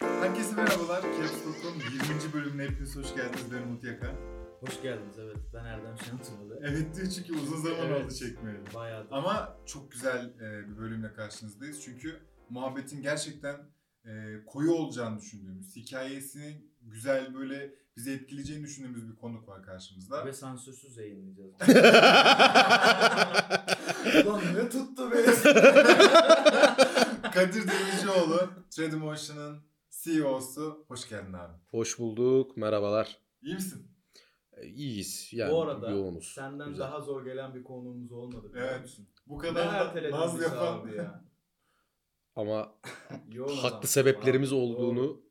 Herkese merhabalar. Caps Lock'un 20. bölümüne hepiniz hoş geldiniz. Ben Umut Yaka. Hoş geldiniz evet. Ben Erdem Şantımalı. Evet diyor çünkü uzun zaman Evet. oldu çekmeyeli. Bayağı da- Ama çok güzel e, bir bölümle karşınızdayız. Çünkü muhabbetin gerçekten e, koyu olacağını düşündüğümüz, hikayesini güzel böyle bizi etkileyeceğini düşündüğümüz bir konuk var karşımızda. Ve sansürsüz yayınlayacağız. Ulan ne tuttu beni? Kadir Demircioğlu, Treadymotion'ın CEO'su. Hoş geldin abi. Hoş bulduk. Merhabalar. İyi misin? E, İyiyiz. Yani Bu arada yoğunuz. senden Güzel. daha zor gelen bir konuğumuz olmadı Evet. musun? Bu Ne kadar da naz yapan. ya. Ama Yoğun haklı adam. sebeplerimiz Abi, olduğunu doğru.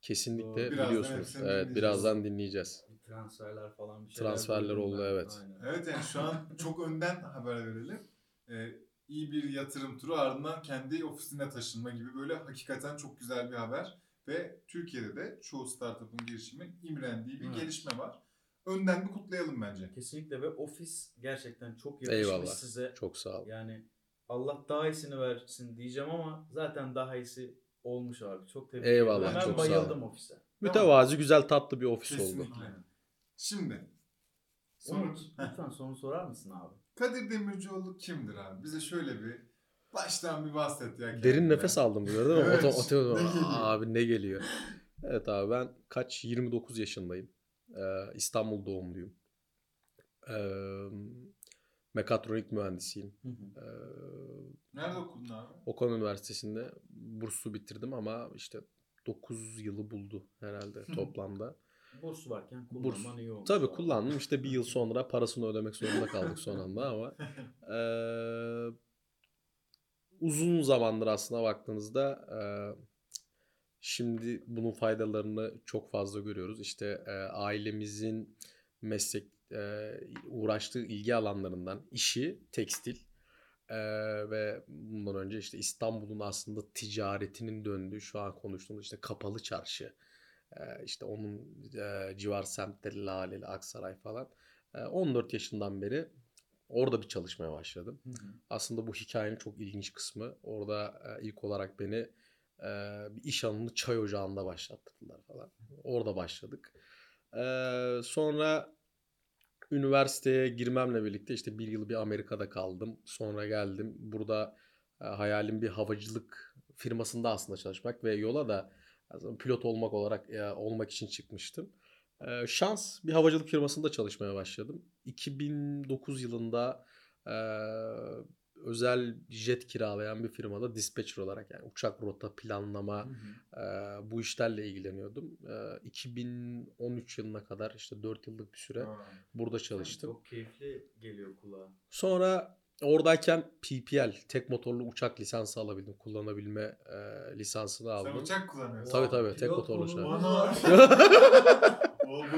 Kesinlikle Doğru. Birazdan biliyorsunuz. Evet, birazdan dinleyeceğiz. Transferler falan bir şeyler. Transferler oldu, ben. evet. Aynen. Evet yani şu an çok önden haber verelim. Ee, iyi bir yatırım turu ardından kendi ofisine taşınma gibi böyle hakikaten çok güzel bir haber. Ve Türkiye'de de çoğu startup'ın girişimin imrendiği bir Evet. gelişme var. Önden bir kutlayalım bence. Kesinlikle ve ofis gerçekten çok yakışmış Eyvallah. size. Çok sağ ol. Yani Allah daha iyisini versin diyeceğim ama zaten daha iyisi olmuş abi. Çok tebrik Eyvallah, ederim. Ben çok sağ ol. bayıldım ofise. Mütevazi, güzel, tatlı bir ofis oldu. Kesinlikle. Şimdi soru. Umut lütfen soru sorar mısın abi? Kadir Demircioğlu kimdir abi? Bize şöyle bir baştan bir bahset ya. Derin kendinden. nefes aldım gördün mü? Evet, Oto- oto- ne geliyor? abi ne geliyor? Evet abi ben kaç 29 yaşındayım. Ee, İstanbul doğumluyum. Ee, mekatronik mühendisiyim. Hı hı. Ee, Nerede okudun abi? Okan Üniversitesi'nde burslu bitirdim ama işte 9 yılı buldu herhalde toplamda. Burs varken Burs. kullanman iyi olmuş. Tabii abi. kullandım işte bir yıl sonra parasını ödemek zorunda kaldık son anda ama eee, uzun zamandır aslında baktığınızda eee, şimdi bunun faydalarını çok fazla görüyoruz. İşte eee, ailemizin meslek eee, uğraştığı ilgi alanlarından işi tekstil eee, ve bundan önce işte İstanbul'un aslında ticaretinin döndüğü şu an konuştuğumuz işte kapalı çarşı ee, işte onun e, civar semtleri Laleli, Aksaray falan. Ee, 14 yaşından beri orada bir çalışmaya başladım. Hı hı. Aslında bu hikayenin çok ilginç kısmı. Orada e, ilk olarak beni e, bir iş alanını çay ocağında başlattırdılar falan. Orada başladık. Ee, sonra üniversiteye girmemle birlikte işte bir yıl bir Amerika'da kaldım. Sonra geldim. Burada e, hayalim bir havacılık firmasında aslında çalışmak ve yola da pilot olmak olarak e, olmak için çıkmıştım. E, şans bir havacılık firmasında çalışmaya başladım. 2009 yılında özel jet kiralayan bir firmada dispatcher olarak yani uçak rota planlama Hı hı. e, bu işlerle ilgileniyordum. E, 2013 yılına kadar işte 4 yıllık bir süre Aa, burada çalıştım. Çok keyifli geliyor kulağa. Sonra oradayken PPL tek motorlu uçak lisansı alabildim. Kullanabilme e, lisansını Sen aldım. uçak kullanıyorsun. Tabii tabii tek motorlu uçak. O bu.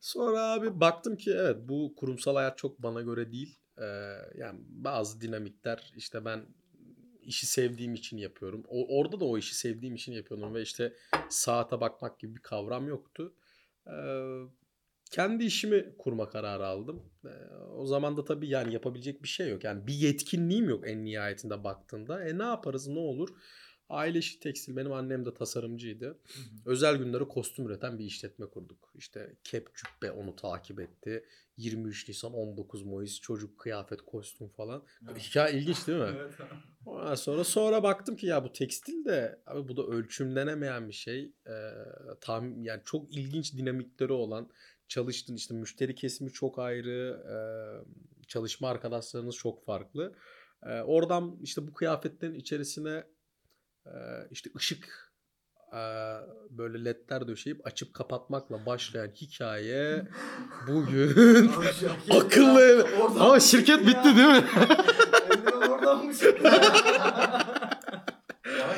Sonra abi baktım ki evet bu kurumsal hayat çok bana göre değil. Ee, yani bazı dinamikler işte ben işi sevdiğim için yapıyorum. O, orada da o işi sevdiğim için yapıyordum ve işte saate bakmak gibi bir kavram yoktu. Ee, kendi işimi kurma kararı aldım. Ee, o zaman da tabii yani yapabilecek bir şey yok. Yani bir yetkinliğim yok en nihayetinde baktığında. E ne yaparız ne olur? Aile işi tekstil benim annem de tasarımcıydı. Hı hı. Özel günlere kostüm üreten bir işletme kurduk. İşte kep cübbe onu takip etti. 23 Nisan 19 Mayıs çocuk kıyafet kostüm falan. Evet. Hikaye ilginç değil mi? Evet. Ondan sonra sonra baktım ki ya bu tekstil de abi bu da ölçümlenemeyen bir şey. Ee, tam yani çok ilginç dinamikleri olan çalıştın işte müşteri kesimi çok ayrı, e, çalışma arkadaşlarınız çok farklı. E, oradan işte bu kıyafetlerin içerisine işte ışık e, böyle ledler döşeyip açıp kapatmakla başlayan hikaye bugün akıllı ev. Ama şirket çıktı bitti ya? değil mi? Oradan mı çıktı?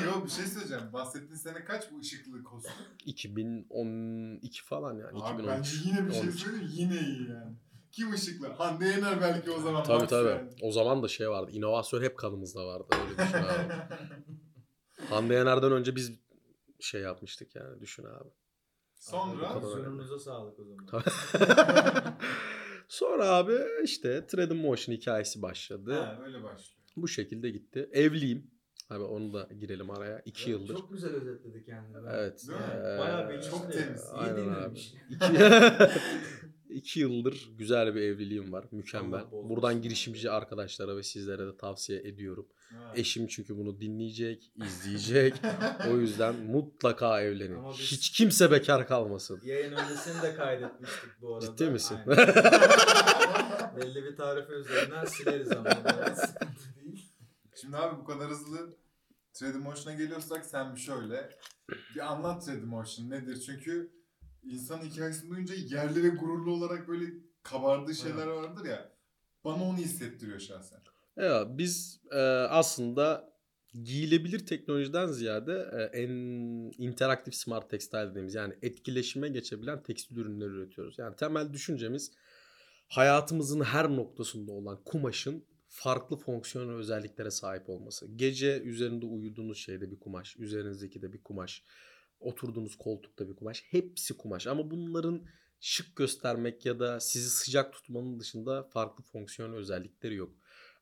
Yok bir şey söyleyeceğim. Bahsettiğin sene kaç bu ışıklı kostüm? 2012 falan yani. Abi 2013. bence yine bir şey 13. söyleyeyim yine iyi yani. Kim ışıklı? Hande Yener belki o zaman. Tabii tabii. yani. O zaman da şey vardı. İnovasyon hep kanımızda vardı. Öyle düşün abi. Hande Yener'den önce biz şey yapmıştık yani düşün abi. Sonra Vizyonunuza sağlık o zaman. Sonra abi işte Thread Motion hikayesi başladı. ha, öyle başlıyor. Bu şekilde gitti. Evliyim. Abi onu da girelim araya. 2 Evet, yıldır. Çok güzel özetledi kendini. Evet. Değil mi? eee, Bayağı bilinçli. Çok temiz. İyi Aynen abi. İki, iki yıldır güzel bir evliliğim var. Mükemmel. Buradan girişimci arkadaşlara ve sizlere de tavsiye ediyorum. Ha. Eşim çünkü bunu dinleyecek, izleyecek. o yüzden mutlaka evlenin. Ama biz- Hiç kimse bekar kalmasın. Yayın öncesini de kaydetmiştik bu arada. Ciddi misin? Belli bir tarife üzerinden sileriz ama. Evet. Şimdi abi bu kadar hızlı 3D Motion'a geliyorsak sen bir şöyle bir anlat 3D Motion nedir? Çünkü insan hikayesini duyunca yerli ve gururlu olarak böyle kabardığı şeyler vardır ya. Bana onu hissettiriyor şahsen. Evet, biz e, aslında giyilebilir teknolojiden ziyade e, en interaktif smart textile dediğimiz yani etkileşime geçebilen tekstil ürünleri üretiyoruz. Yani temel düşüncemiz hayatımızın her noktasında olan kumaşın farklı fonksiyonel özelliklere sahip olması. Gece üzerinde uyuduğunuz şeyde bir kumaş, üzerinizdeki de bir kumaş, oturduğunuz koltukta bir kumaş. Hepsi kumaş ama bunların şık göstermek ya da sizi sıcak tutmanın dışında farklı fonksiyonel özellikleri yok.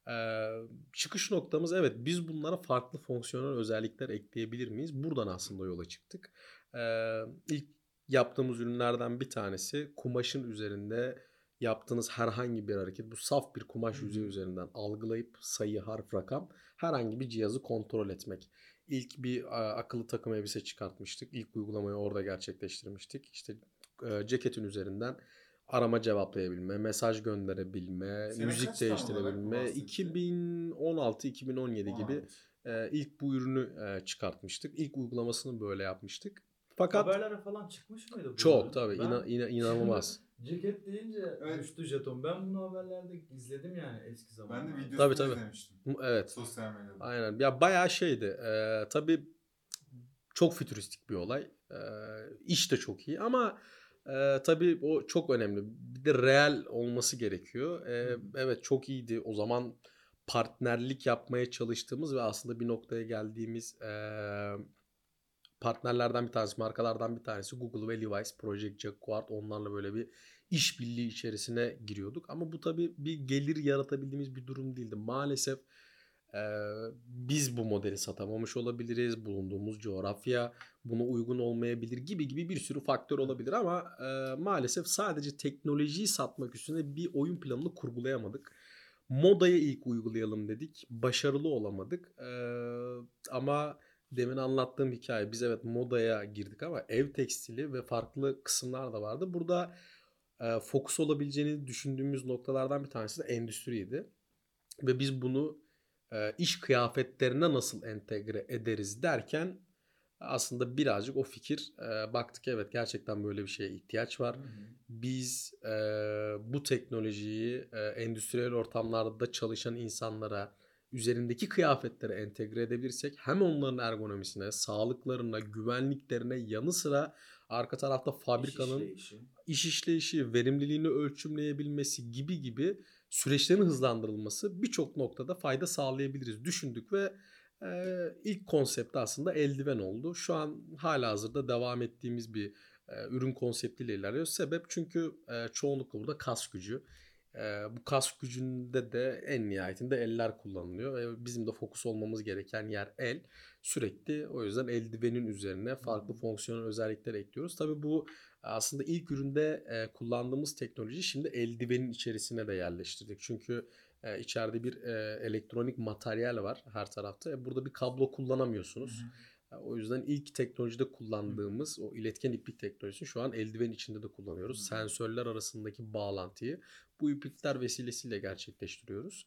Ee, çıkış noktamız evet biz bunlara farklı fonksiyonel özellikler ekleyebilir miyiz? Buradan aslında yola çıktık. Ee, ilk yaptığımız ürünlerden bir tanesi kumaşın üzerinde yaptığınız herhangi bir hareket bu saf bir kumaş yüzeyi üzerinden algılayıp sayı, harf, rakam herhangi bir cihazı kontrol etmek. İlk bir akıllı takım elbise çıkartmıştık. İlk uygulamayı orada gerçekleştirmiştik. İşte e, ceketin üzerinden arama cevaplayabilme, mesaj gönderebilme, Sene müzik değiştirebilme. bahsetti? 2016-2017 gibi 16. e, ilk bu ürünü e, çıkartmıştık. İlk uygulamasını böyle yapmıştık. Fakat Haberlere falan çıkmış mıydı bu? çok ürün? tabii Ben- ina- ina- inanılmaz. Ceket deyince Evet. düştü jeton. Ben bunu haberlerde izledim yani eski zamanlarda. Ben de videosunu Tabii, tabii. izlemiştim. evet. Sosyal medyada. Aynen. Ya bayağı şeydi. Ee, tabii çok fütüristik bir olay. Ee, iş de çok iyi ama e, tabii o çok önemli. Bir de real olması gerekiyor. Ee, evet çok iyiydi. O zaman partnerlik yapmaya çalıştığımız ve aslında bir noktaya geldiğimiz e, partnerlerden bir tanesi, markalardan bir tanesi Google ve Levi's, Project Jacquard onlarla böyle bir işbirliği içerisine giriyorduk. Ama bu tabii bir gelir yaratabildiğimiz bir durum değildi. Maalesef e, biz bu modeli satamamış olabiliriz. Bulunduğumuz coğrafya buna uygun olmayabilir gibi gibi bir sürü faktör olabilir ama e, maalesef sadece teknolojiyi satmak üstüne bir oyun planını kurgulayamadık. Modaya ilk uygulayalım dedik. Başarılı olamadık. E, ama demin anlattığım hikaye biz evet modaya girdik ama ev tekstili ve farklı kısımlar da vardı. Burada e, fokus olabileceğini düşündüğümüz noktalardan bir tanesi de endüstriydi. Ve biz bunu e, iş kıyafetlerine nasıl entegre ederiz derken aslında birazcık o fikir e, baktık evet gerçekten böyle bir şeye ihtiyaç var. Hı hı. Biz e, bu teknolojiyi e, endüstriyel ortamlarda çalışan insanlara üzerindeki kıyafetlere entegre edebilirsek hem onların ergonomisine, sağlıklarına, güvenliklerine yanı sıra arka tarafta fabrikanın İş işleyişi. İş işleyişi, verimliliğini ölçümleyebilmesi gibi gibi süreçlerin hızlandırılması birçok noktada fayda sağlayabiliriz düşündük ve e, ilk konsept aslında eldiven oldu. Şu an hala hazırda devam ettiğimiz bir e, ürün konseptiyle ilerliyor. Sebep çünkü e, çoğunlukla burada kas gücü. E, bu kas gücünde de en nihayetinde eller kullanılıyor. ve bizim de fokus olmamız gereken yer el. Sürekli o yüzden eldivenin üzerine farklı fonksiyonel özellikler ekliyoruz. Tabii bu aslında ilk üründe e, kullandığımız teknoloji şimdi eldivenin içerisine de yerleştirdik. Çünkü e, içeride bir e, elektronik materyal var her tarafta. E, burada bir kablo kullanamıyorsunuz. E, O yüzden ilk teknolojide kullandığımız o iletken iplik teknolojisini şu an eldiven içinde de kullanıyoruz. Hı. Sensörler arasındaki bağlantıyı bu iplikler vesilesiyle gerçekleştiriyoruz.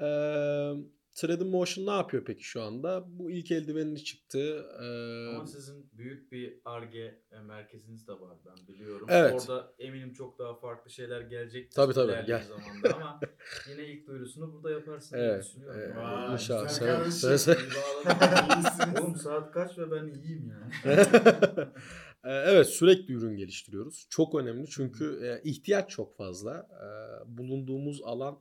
Ee, Thread Motion ne yapıyor peki şu anda? Bu ilk eldivenini çıktı. Ee, Ama sizin büyük bir ARGE merkeziniz de var ben biliyorum. Evet. Orada eminim çok daha farklı şeyler gelecek. Tabii, tabii, gel. zamanda ama yine ilk duyurusunu burada yaparsın diye Evet, düşünüyorum. evet. Vay, İnşallah. Sen- sen- sen-. Oğlum saat kaç ve ben iyiyim yani. Evet sürekli ürün geliştiriyoruz. Çok önemli çünkü ihtiyaç çok fazla. Bulunduğumuz alan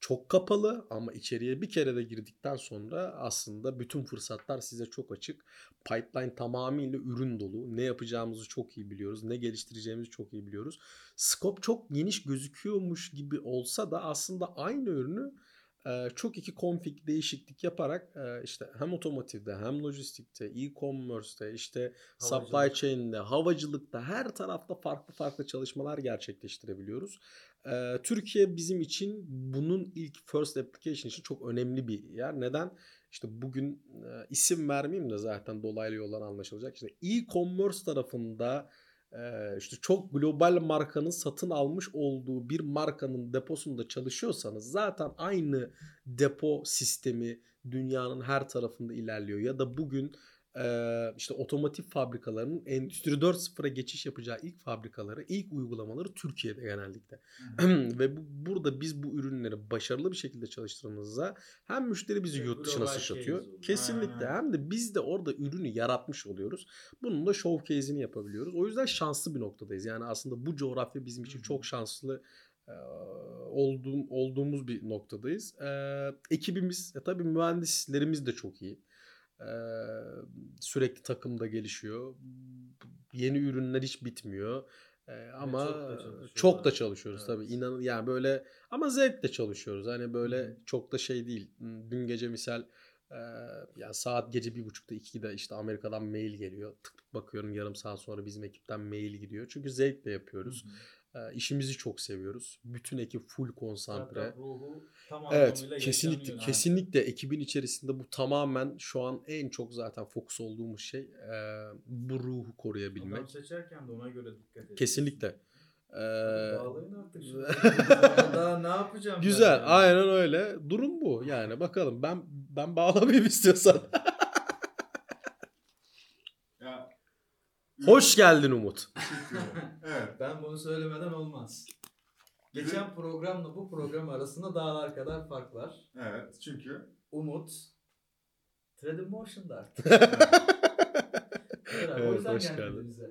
çok kapalı ama içeriye bir kere de girdikten sonra aslında bütün fırsatlar size çok açık. Pipeline tamamıyla ürün dolu. Ne yapacağımızı çok iyi biliyoruz. Ne geliştireceğimizi çok iyi biliyoruz. Scope çok geniş gözüküyormuş gibi olsa da aslında aynı ürünü e, çok iki config değişiklik yaparak e, işte hem otomotivde hem lojistikte, e-commerce'te, işte supply Havacılık. chain'de, havacılıkta her tarafta farklı farklı çalışmalar gerçekleştirebiliyoruz. Ee, Türkiye bizim için bunun ilk first application için çok önemli bir yer. Neden? İşte bugün e, isim vermeyeyim de zaten dolaylı yoldan anlaşılacak. İşte e-commerce tarafında e, işte çok global markanın satın almış olduğu bir markanın deposunda çalışıyorsanız zaten aynı depo sistemi dünyanın her tarafında ilerliyor. Ya da bugün işte otomotiv fabrikalarının Endüstri 4.0'a geçiş yapacağı ilk fabrikaları, ilk uygulamaları Türkiye'de genellikle. Ve bu, burada biz bu ürünleri başarılı bir şekilde çalıştığımızda hem müşteri bizi yurt dışına sıçratıyor. Kesinlikle. Aynen. Hem de biz de orada ürünü yaratmış oluyoruz. Bunun da showcase'ini yapabiliyoruz. O yüzden şanslı bir noktadayız. Yani aslında bu coğrafya bizim için çok şanslı olduğum, olduğumuz bir noktadayız. E, ekibimiz, e, tabii mühendislerimiz de çok iyi. Sürekli takımda gelişiyor. Yeni ürünler hiç bitmiyor. E, ama çok da çok da çalışıyoruz Evet. tabii. İnan yani böyle ama zevkle çalışıyoruz. Hani böyle hı. çok da şey değil. Dün gece misal e, ya saat gece bir buçukta ikide işte Amerika'dan mail geliyor. Tık tık bakıyorum yarım saat sonra bizim ekipten mail gidiyor. Çünkü zevkle yapıyoruz. E, işimizi çok seviyoruz. Bütün ekip full konsantre. Zaten ruhu tam Evet kesinlikle kesinlikle ekibin içerisinde bu tamamen şu an en çok zaten fokus olduğumuz şey e, bu ruhu koruyabilmek. Adam seçerken de ona göre dikkat edin. Kesinlikle. E, Bağlayın artık. Daha ne yapacağım? güzel yani? aynen öyle. Durum bu yani bakalım ben ben bağlamayayım istiyorsan. Ya, Hoş geldin Umut. Teşekkür ederim. Evet. Ben bunu söylemeden olmaz. Geçen programla bu program arasında dağlar kadar fark var. Evet. Çünkü Umut Thread Motion'da artık. Evet, o yüzden hoş geldin. bize.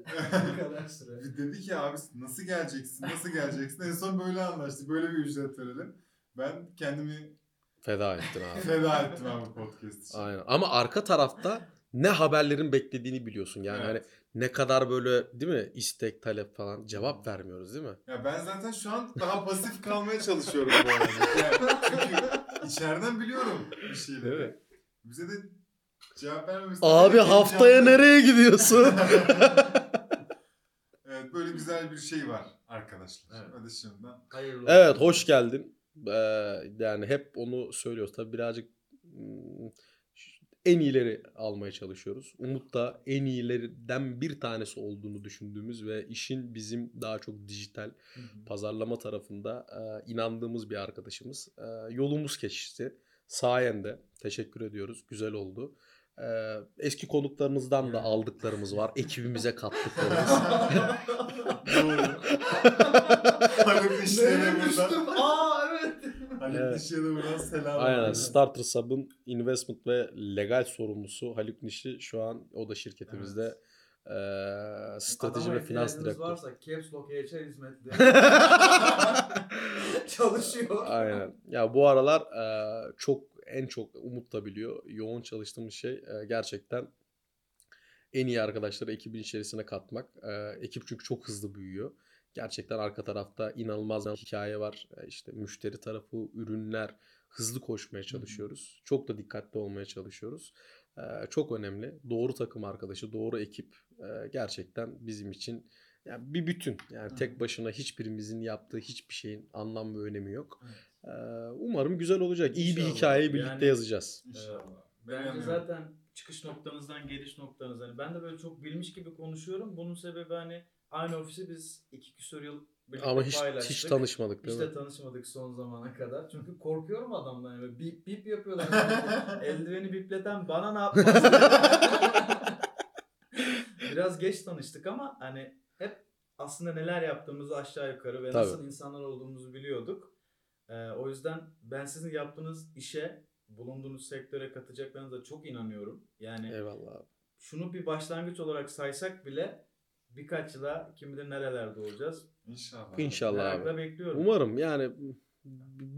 Bu kadar süre. dedi ki abi nasıl geleceksin? Nasıl geleceksin? En son böyle anlaştık. Böyle bir ücret verelim. Ben kendimi Feda ettin abi. feda ettim abi podcast için. Aynen. Ama arka tarafta ne haberlerin beklediğini biliyorsun. Yani Evet. hani ne kadar böyle değil mi istek talep falan cevap vermiyoruz değil mi? Ya ben zaten şu an daha pasif kalmaya çalışıyorum bu arada. Yani çünkü içeriden biliyorum bir şeyleri. Mi? Bize de cevap vermemesi. Abi gereken haftaya cevaplar- nereye gidiyorsun? evet böyle güzel bir şey var arkadaşlar. Evet. Hadi şimdiden. Hayırlı evet olsun. hoş geldin. Ee, yani hep onu söylüyoruz. Tabii birazcık hmm, en iyileri almaya çalışıyoruz. Umut da en iyilerden bir tanesi olduğunu düşündüğümüz ve işin bizim daha çok dijital Hı hı. pazarlama tarafında e, inandığımız bir arkadaşımız. E, yolumuz kesişti. Sayende teşekkür ediyoruz. Güzel oldu. E, eski konuklarınızdan da aldıklarımız var. Ekibimize kattıklarımız. Doğru. De Nereye buradan. Aa. Haluk Evet. Dişli'ye de buradan selam. Aynen. Starter Sub'ın investment ve legal sorumlusu Haluk Nişli şu an o da şirketimizde e, strateji Adama ve finans direktörü. varsa Caps Lock HR hizmetleri çalışıyor. Aynen. Ya bu aralar e, çok en çok Umut da biliyor. Yoğun çalıştığımız şey e, gerçekten en iyi arkadaşları ekibin içerisine katmak. E, ekip çünkü çok hızlı büyüyor. Gerçekten arka tarafta inanılmaz bir hikaye var. E, işte müşteri tarafı, ürünler hızlı koşmaya çalışıyoruz. Çok da dikkatli olmaya çalışıyoruz. E, çok önemli. Doğru takım arkadaşı, doğru ekip e, gerçekten bizim için yani bir bütün. Yani Hı. tek başına hiçbirimizin yaptığı hiçbir şeyin anlam ve önemi yok. Evet. Ee, umarım güzel olacak. İyi bir İnşallah. hikayeyi birlikte Yani- yazacağız. İnşallah. Ben Bence zaten çıkış noktanızdan geliş noktanız hani ben de böyle çok bilmiş gibi konuşuyorum. Bunun sebebi hani aynı ofisi biz iki küsur yıl birlikte Ama hiç paylaştık. hiç tanışmadık değil Hiç mi? de tanışmadık son zamana kadar. Çünkü korkuyorum adamdan. Yani bip bip yapıyorlar. Eldiveni bipleten bana ne yapmaz? Biraz geç tanıştık ama hani hep aslında neler yaptığımızı aşağı yukarı ve Tabii. nasıl insanlar olduğumuzu biliyorduk. Ee, o yüzden ben sizin yaptığınız işe, bulunduğunuz sektöre katacaklarınıza çok inanıyorum. Yani Eyvallah abi. şunu bir başlangıç olarak saysak bile birkaç yıla kim bilir nerelerde olacağız. İnşallah. İnşallah Merakla abi. bekliyorum. Umarım yani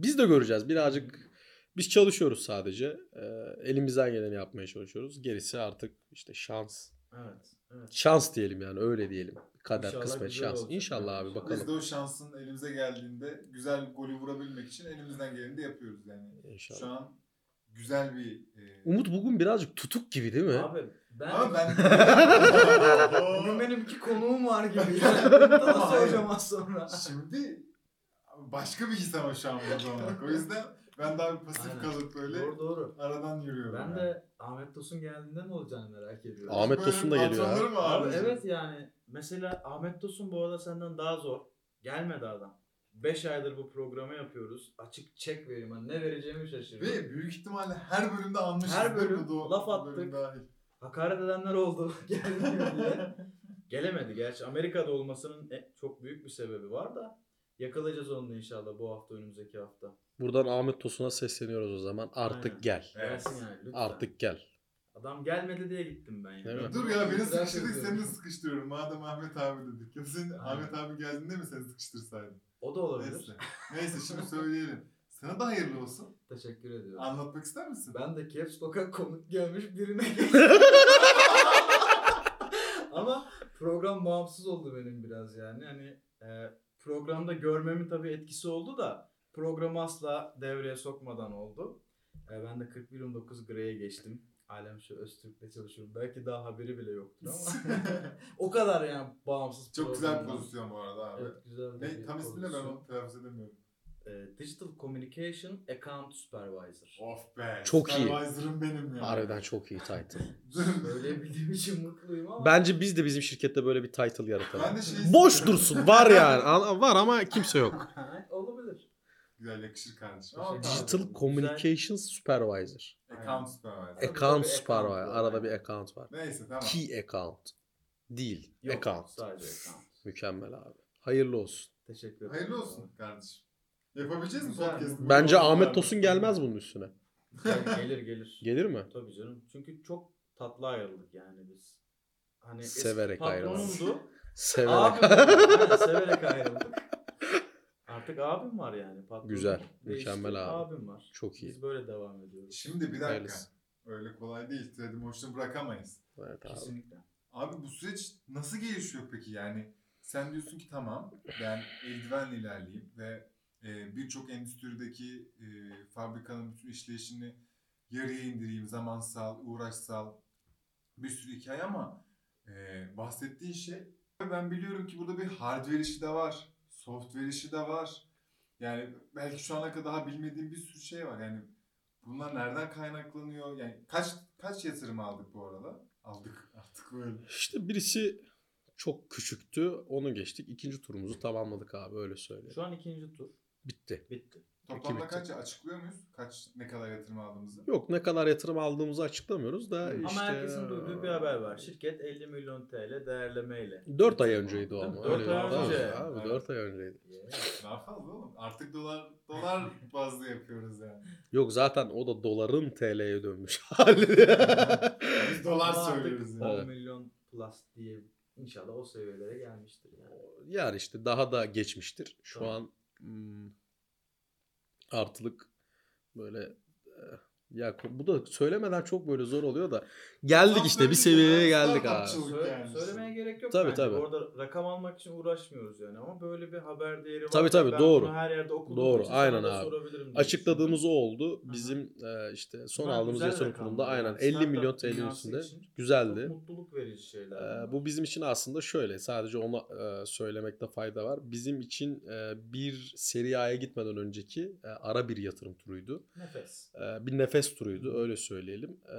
biz de göreceğiz. Birazcık biz çalışıyoruz sadece. Ee, elimizden geleni yapmaya çalışıyoruz. Gerisi artık işte şans. Evet. Evet. Şans diyelim yani öyle diyelim. Kader, İnşallah kısmet, şans. olacak. İnşallah abi bakalım. Biz de o şansın elimize geldiğinde güzel golü vurabilmek için elimizden geleni de yapıyoruz yani. İnşallah. Şu an güzel bir... e, Umut bugün birazcık tutuk gibi değil mi? Abi ben... Ama ben... Bugün benim iki konuğum var gibi. Yani. Bunu da Ama hayır. soracağım az sonra. Şimdi başka bir insan o şu an burada olmak. O yüzden ben daha bir pasif Aynen. kalıp böyle Doğru doğru. aradan yürüyorum. Ben yani. de Ahmet Tosun geldiğinde ne olacağını merak ediyorum. Ahmet Böyle Tosun da geliyor Abi ağırlayacağız? evet yani mesela Ahmet Tosun bu arada senden daha zor. Gelmedi adam. 5 aydır bu programı yapıyoruz. Açık çek vereyim. Hani ne vereceğimi şaşırıyorum. Ve büyük ihtimalle her bölümde anmışızdır. Her bölüm bu laf attık. bölüm dahil. Hakaret edenler oldu. Gelmiyor diye. Gelemedi. Gerçi Amerika'da olmasının e- çok büyük bir sebebi var da yakalayacağız onu da inşallah bu hafta önümüzdeki hafta. Buradan Ahmet Tosun'a sesleniyoruz o zaman. Artık Aynen. gel. Evet. Gelsin yani lütfen. Artık gel. Adam gelmedi diye gittim ben yani. Değil mi? Dur ya beni sıkıştırdık seni de sıkıştırıyorum. Madem Ahmet abi dedik. Ya senin Aynen. Ahmet abi geldiğinde mi seni sıkıştırsaydın? O da olabilir. Neyse. Neyse şimdi söyleyelim. Sana da hayırlı olsun. Teşekkür ediyorum. Anlatmak ister misin? Ben de Caps Lock'a konuk gelmiş birine Ama program bağımsız oldu benim biraz yani. Hani e, programda görmemin tabii etkisi oldu da programı asla devreye sokmadan oldu. E, ben de 41.9 Grey'e geçtim. Alem şu Öztürk'te çalışıyorum. Belki daha haberi bile yoktur ama. o kadar yani bağımsız Çok güzel bir pozisyon bu arada abi. Evet güzel Ne, tam ismini ben onu telaffuz edemiyorum. E, Digital Communication Account Supervisor. Of be. Çok iyi. Supervisor'ım benim ya. Harbiden çok iyi title. Söyleyebildiğim için mutluyum ama. Bence biz de bizim şirkette böyle bir title yaratalım. Ben de şey Boş dursun. Var yani. An- Var ama kimse yok. Güzel yakışır kardeşim. Ederim. Digital Güzel. Communications Supervisor. Account supervisor. Account Supervisor. account. Arada bir account var. Neyse tamam. Key account. Değil. Yok, account. Sadece account. Mükemmel abi. Hayırlı olsun. Teşekkür ederim. Hayırlı olsun kardeşim. Yapabileceğiz mi podcast'ı? Bence. Ahmet Tosun gelmez bunun üstüne. Gel- gelir gelir. Gelir mi? Tabii canım. Çünkü çok tatlı ayrıldık yani biz. Hani Severek patronumdu. Severek. Aynen, severek ayrıldık. Artık abim var yani. Patronum Güzel, mükemmel abi. Abim var. Çok iyi. Biz böyle devam ediyoruz. Şimdi bir dakika. Hayırlısı. Öyle kolay değil. Trade Motion'u bırakamayız. Evet abi. Kesinlikle. Abi bu süreç nasıl gelişiyor peki? Yani sen diyorsun ki tamam ben eldivenle ilerleyeyim ve e, birçok endüstrideki e, fabrikanın bütün işleyişini yarıya indireyim. Zamansal, uğraşsal bir sürü hikaye ama e, bahsettiğin şey ben biliyorum ki burada bir hardware işi de var. Software işi de var. Yani belki şu ana kadar daha bilmediğim bir sürü şey var. Yani bunlar nereden kaynaklanıyor? Yani kaç kaç yatırım aldık bu arada? Aldık artık böyle. İşte birisi çok küçüktü. Onu geçtik. İkinci turumuzu tamamladık abi öyle söyleyeyim. Şu an ikinci tur. Bitti. Bitti. Toplamda kaç açıklıyor muyuz? Kaç ne kadar yatırım aldığımızı? Yok ne kadar yatırım aldığımızı açıklamıyoruz da Ama işte. Ama herkesin duyduğu bir haber var. Şirket 50 milyon TL değerlemeyle. 4 ay önceydi o ama. Dört Öyle ay bir- önce. Abi Evet. 4 ay önceydi. Daha fazla oğlum. Artık dolar dolar bazlı yapıyoruz yani. Yok zaten o da doların TL'ye dönmüş hali. Biz dolar söylüyoruz 10 yani. Evet. milyon plus diye inşallah o seviyelere gelmiştir yani. yani işte daha da geçmiştir. Şu Tamam. an hmm, artılık böyle eh, ya bu da söylemeden çok böyle zor oluyor da geldik Tam işte bir seviyeye bir geldik abi. yani. söylemeye gerek yok Tabii, bence. tabii. Orada rakam almak için uğraşmıyoruz yani ama böyle bir haber değeri var. Tabii, tabii, Ben doğru. bunu her yerde okuduğum Doğru, aynen abi. Açıkladığımız o oldu. Bizim eh, işte son Bunlar aldığımız rakamlar kurunda aynen yani. 50 Startup milyon TL'nin üstünde. Güzeldi. Çok mutluluk verici şeyler. Bunlar. bu bizim için aslında şöyle sadece onu e, söylemekte fayda var. Bizim için e, bir seri A'ya gitmeden önceki e, ara bir yatırım turuydu. nefes. E, bir nefes turuydu öyle söyleyelim. E,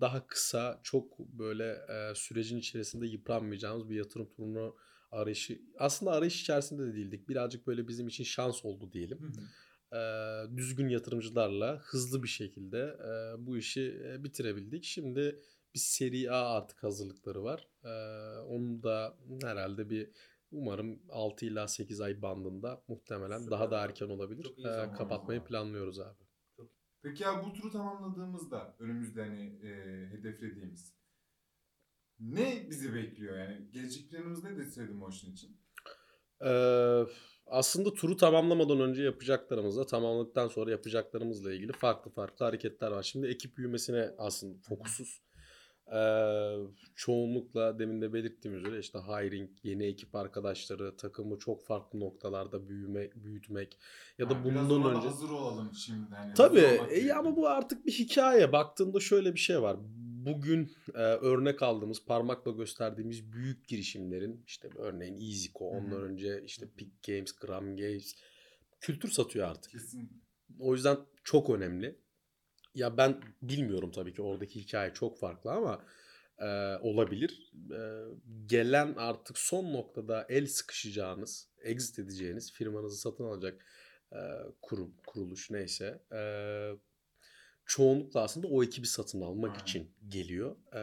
daha kısa çok böyle e, sürecin içerisinde yıpranmayacağımız bir yatırım turunu arayışı aslında arayış içerisinde de değildik. Birazcık böyle bizim için şans oldu diyelim. Hı hı. E, düzgün yatırımcılarla hızlı bir şekilde e, bu işi e, bitirebildik. Şimdi bir seri A artık hazırlıkları var. E, onu da herhalde bir umarım 6 ila 8 ay bandında muhtemelen Süper daha da erken olabilir. E, zamanlama kapatmayı planlıyoruz abi. Peki ya bu turu tamamladığımızda önümüzde hani e, hedeflediğimiz ne bizi bekliyor yani? Gelecek planımız nedir Trade Motion için? Ee, aslında turu tamamlamadan önce yapacaklarımızla tamamladıktan sonra yapacaklarımızla ilgili farklı farklı hareketler var. Şimdi ekip büyümesine aslında fokusuz. Ee, çoğunlukla demin de belirttiğim üzere işte hiring, yeni ekip arkadaşları, takımı çok farklı noktalarda büyüme, büyütmek ya da Yani bundan önce hazır olalım şimdi. Hani Tabii e, ama bu artık bir hikaye. Baktığında şöyle bir şey var. Bugün e, örnek aldığımız, parmakla gösterdiğimiz büyük girişimlerin işte örneğin EasyCo, ondan önce işte Peak Games, Gram Games kültür satıyor artık. Kesin. O yüzden çok önemli. Ya ben bilmiyorum tabii ki oradaki hikaye çok farklı ama e, olabilir. E, gelen artık son noktada el sıkışacağınız, exit edeceğiniz, firmanızı satın alacak e, kurum, kuruluş neyse e, çoğunlukla aslında o ekibi satın almak Aynen. için geliyor. E,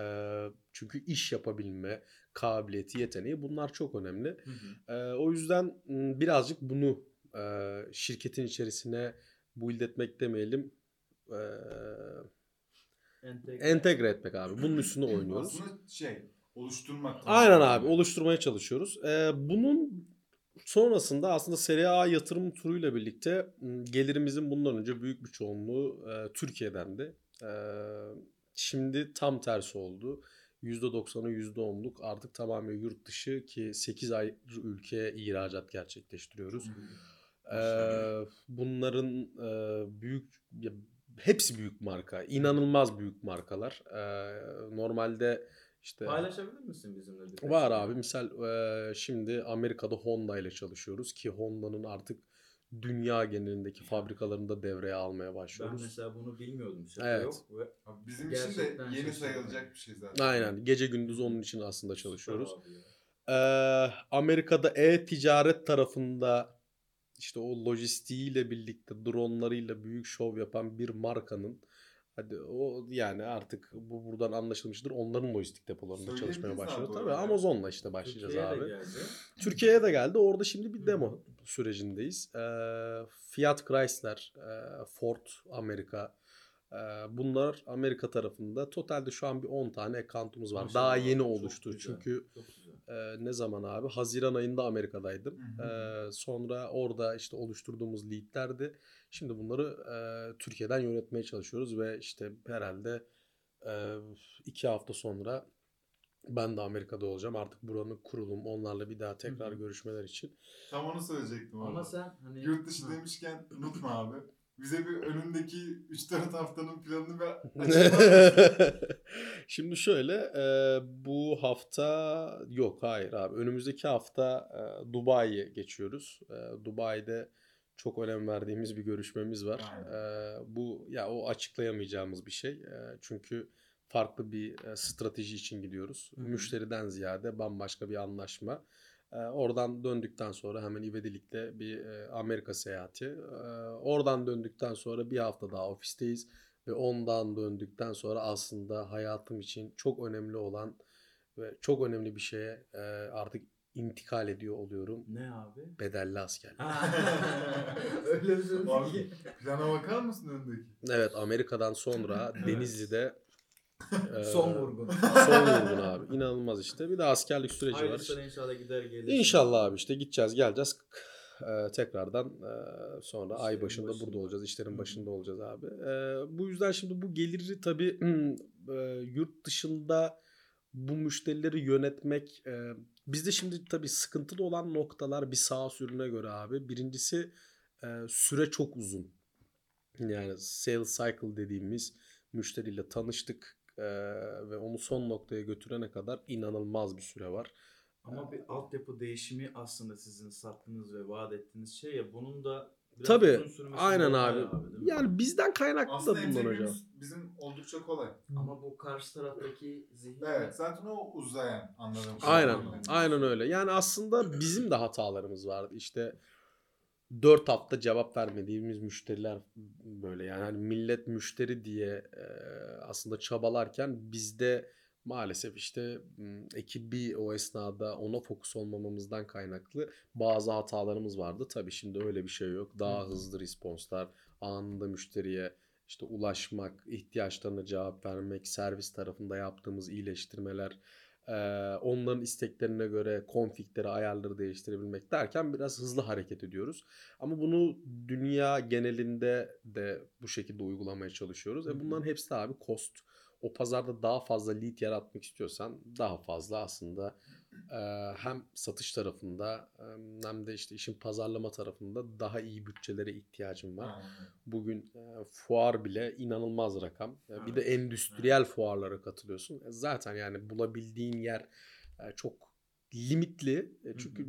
çünkü iş yapabilme kabiliyeti, yeteneği bunlar çok önemli. Hı hı. Ee, o yüzden birazcık bunu e, şirketin içerisine build etmek demeyelim. E, Entegre. entegre etmek abi. Bunun üstüne oynuyoruz. Aslında şey oluşturmak. Aynen abi oluşturmaya çalışıyoruz. Ee, bunun sonrasında aslında Serie A yatırım turuyla birlikte gelirimizin bundan önce büyük bir çoğunluğu e, Türkiye'dendi. E, şimdi tam tersi oldu. %90'ı %10'luk artık tamamen yurt dışı ki 8 ay ülkeye ihracat gerçekleştiriyoruz. Ee, bunların e, büyük ya, hepsi büyük marka. inanılmaz büyük markalar. Ee, normalde işte Paylaşabilir misin bizimle? birkaç var şey? abi. Misal e, şimdi Amerika'da Honda ile çalışıyoruz ki Honda'nın artık dünya genelindeki fabrikalarında devreye almaya Ben başlıyoruz. mesela bunu bilmiyordum. Şaka Evet. yok. Ve Bizim için de yeni şaşırdım. sayılacak bir şey zaten. Aynen. Gece gündüz onun için aslında çalışıyoruz. Ee, Amerika'da e-ticaret tarafında işte o lojistiğiyle birlikte dronlarıyla büyük şov yapan bir markanın hadi o yani artık bu buradan anlaşılmıştır. Onların lojistik depolarında çalışmaya bu Tabii arada. Amazon'la işte başlayacağız Türkiye'ye de abi. geldi. Türkiye'ye de geldi. Orada şimdi bir Hı. demo sürecindeyiz. Ee, Fiat Chrysler, e, Ford Amerika e, bunlar Amerika tarafında. Totalde şu an bir 10 tane account'umuz var. Daha yeni oluştu. güzel, Çünkü ee, ne zaman abi? Haziran ayında Amerika'daydım. Hı hı. Ee, sonra orada işte oluşturduğumuz leadlerdi. Şimdi bunları e, Türkiye'den yönetmeye çalışıyoruz ve işte herhalde e, iki hafta sonra ben de Amerika'da olacağım. Artık buranın kurulum onlarla bir daha tekrar görüşmeler için. Tam onu söyleyecektim Ama abi. sen hani Yurt dışı demişken unutma abi. Bize bir önündeki 3-4 haftanın planını mısın? Şimdi şöyle e, bu hafta yok hayır abi önümüzdeki hafta e, Dubai'ye geçiyoruz. E, Dubai'de çok önem verdiğimiz bir görüşmemiz var. E, bu ya o açıklayamayacağımız bir şey. E, çünkü farklı bir e, strateji için gidiyoruz. Hı hı. Müşteriden ziyade bambaşka bir anlaşma. E, oradan döndükten sonra hemen ivedilikle bir e, Amerika seyahati. E, oradan döndükten sonra bir hafta daha ofisteyiz. Ve ondan döndükten sonra aslında hayatım için çok önemli olan ve çok önemli bir şeye e, artık intikal ediyor oluyorum. ne abi? Bedelli askerlik. Öyle bir şey. Plana bakar mısın önündeki? Evet Amerika'dan sonra Evet. Denizli'de e, Son vurgun. Son vurgun abi. İnanılmaz işte. Bir de askerlik süreci var. Hayırlısı inşallah gider gelir. İnşallah abi işte gideceğiz geleceğiz. Ee, tekrardan e, sonra ay İşlerin başında başında. burada olacağız. işlerin Hı hı. başında olacağız abi. Ee, bu yüzden şimdi bu geliri tabii e, yurt dışında bu müşterileri yönetmek e, bizde şimdi tabii sıkıntılı olan noktalar bir sağ sürüne göre abi. Birincisi e, süre çok uzun. Yani sales cycle dediğimiz müşteriyle tanıştık e, ve onu son noktaya götürene kadar inanılmaz bir süre var. Ama bir altyapı değişimi aslında sizin sattığınız ve vaat ettiğiniz şey ya bunun da biraz Tabii, Aynen abi. mi? Yani bizden kaynaklı da Aslında bundan hocam. bizim oldukça kolay. ama bu karşı taraftaki zihin Evet zaten o uzayan anladığım Aynen. kadarıyla. Aynen öyle. Yani aslında bizim de hatalarımız vardı. İşte 4 hafta cevap vermediğimiz müşteriler böyle yani hani millet müşteri diye e, aslında çabalarken bizde maalesef işte ekibi o esnada ona fokus olmamamızdan kaynaklı bazı hatalarımız vardı. Tabii şimdi öyle bir şey yok. Daha hı. hızlı responslar, anında müşteriye işte ulaşmak, ihtiyaçlarına cevap vermek, servis tarafında yaptığımız iyileştirmeler. E, onların isteklerine göre konfigleri, ayarları değiştirebilmek derken biraz hızlı hareket ediyoruz. Ama bunu dünya genelinde de bu şekilde uygulamaya çalışıyoruz. E bunların hepsi de abi cost. O pazarda daha fazla lead yaratmak istiyorsan daha fazla aslında hem satış tarafında hem de işte işin pazarlama tarafında daha iyi bütçelere ihtiyacım var. Bugün e, fuar bile inanılmaz rakam. E, Bir de Evet, endüstriyel fuarlara katılıyorsun. E, zaten yani bulabildiğin yer e, çok limitli. E, çünkü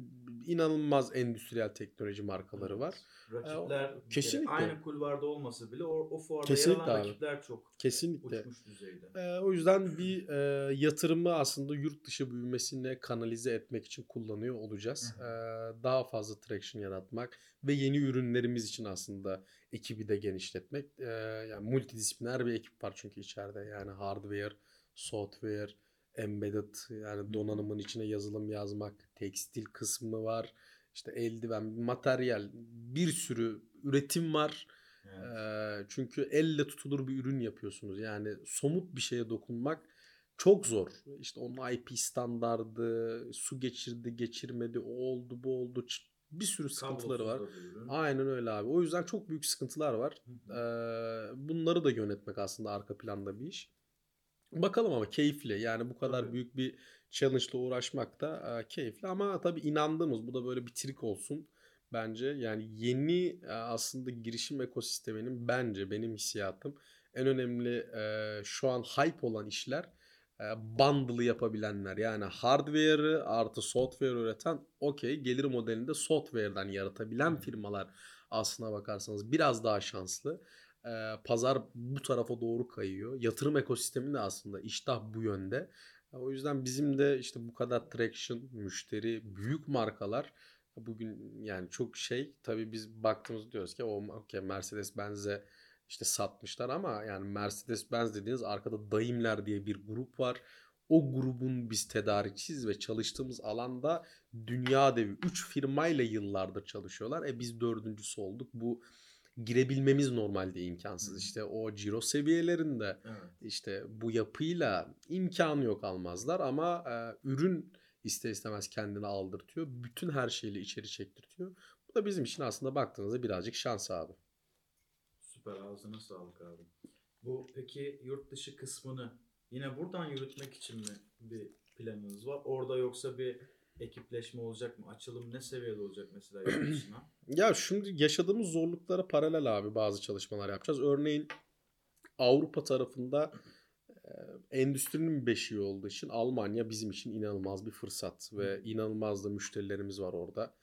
inanılmaz endüstriyel teknoloji markaları var. Rakipler kere kesinlikle. aynı kulvarda olmasa bile o, o fuarda Kesinlikle yer alan abi. rakipler çok Kesinlikle. uçmuş düzeyde. E, o yüzden bir e, yatırımı aslında yurt dışı büyümesine kanalize etmek için kullanıyor olacağız. E, daha fazla traction yaratmak ve yeni ürünlerimiz için aslında ekibi de genişletmek. E, yani multidisipliner bir ekip var çünkü içeride. Yani hardware, software, embedded yani donanımın içine yazılım yazmak, tekstil kısmı var. İşte eldiven, materyal, bir sürü üretim var. Evet. Eee, çünkü elle tutulur bir ürün yapıyorsunuz. Yani somut bir şeye dokunmak çok zor. İşte onun IP standardı, su geçirdi, geçirmedi, o oldu, bu oldu. Bir sürü sıkıntıları var. Aynen öyle abi. O yüzden çok büyük sıkıntılar var. Eee, bunları da yönetmek aslında arka planda bir iş. Bakalım ama keyifli. Yani bu kadar Tabii. büyük bir challenge ile uğraşmak da e, keyifli ama tabii inandığımız bu da böyle bir trik olsun bence. Yani yeni e, aslında girişim ekosisteminin bence benim hissiyatım en önemli e, şu an hype olan işler e, bundle'ı yapabilenler. Yani hardware'ı artı software üreten okey gelir modelinde software'dan yaratabilen firmalar aslına bakarsanız biraz daha şanslı. Ee, pazar bu tarafa doğru kayıyor. Yatırım ekosistemi de aslında iştah bu yönde. E, O yüzden bizim de işte bu kadar traction, müşteri, büyük markalar bugün yani çok şey tabii biz baktığımız diyoruz ki o okey Mercedes Benz'e işte satmışlar ama yani Mercedes Benz dediğiniz arkada Daimler diye bir grup var. O grubun biz tedarikçiyiz ve çalıştığımız alanda dünya devi 3 firmayla yıllardır çalışıyorlar. E biz dördüncüsü olduk. Bu girebilmemiz normalde imkansız. Hı. İşte o ciro seviyelerinde Evet. işte bu yapıyla imkanı yok almazlar ama e, ürün ister istemez kendini aldırtıyor. Bütün her şeyle içeri çektirtiyor. Bu da bizim için aslında baktığınızda birazcık şans abi. Süper ağzına sağlık abi. Bu peki yurt dışı kısmını yine buradan yürütmek için mi bir planınız var? Orada yoksa bir ekipleşme olacak mı? Açılım ne seviyede olacak mesela yurt dışına? Ya şimdi yaşadığımız zorluklara paralel abi bazı çalışmalar yapacağız. Örneğin Avrupa tarafında endüstrinin beşiği olduğu için Almanya bizim için inanılmaz bir fırsat ve inanılmaz da müşterilerimiz var orada.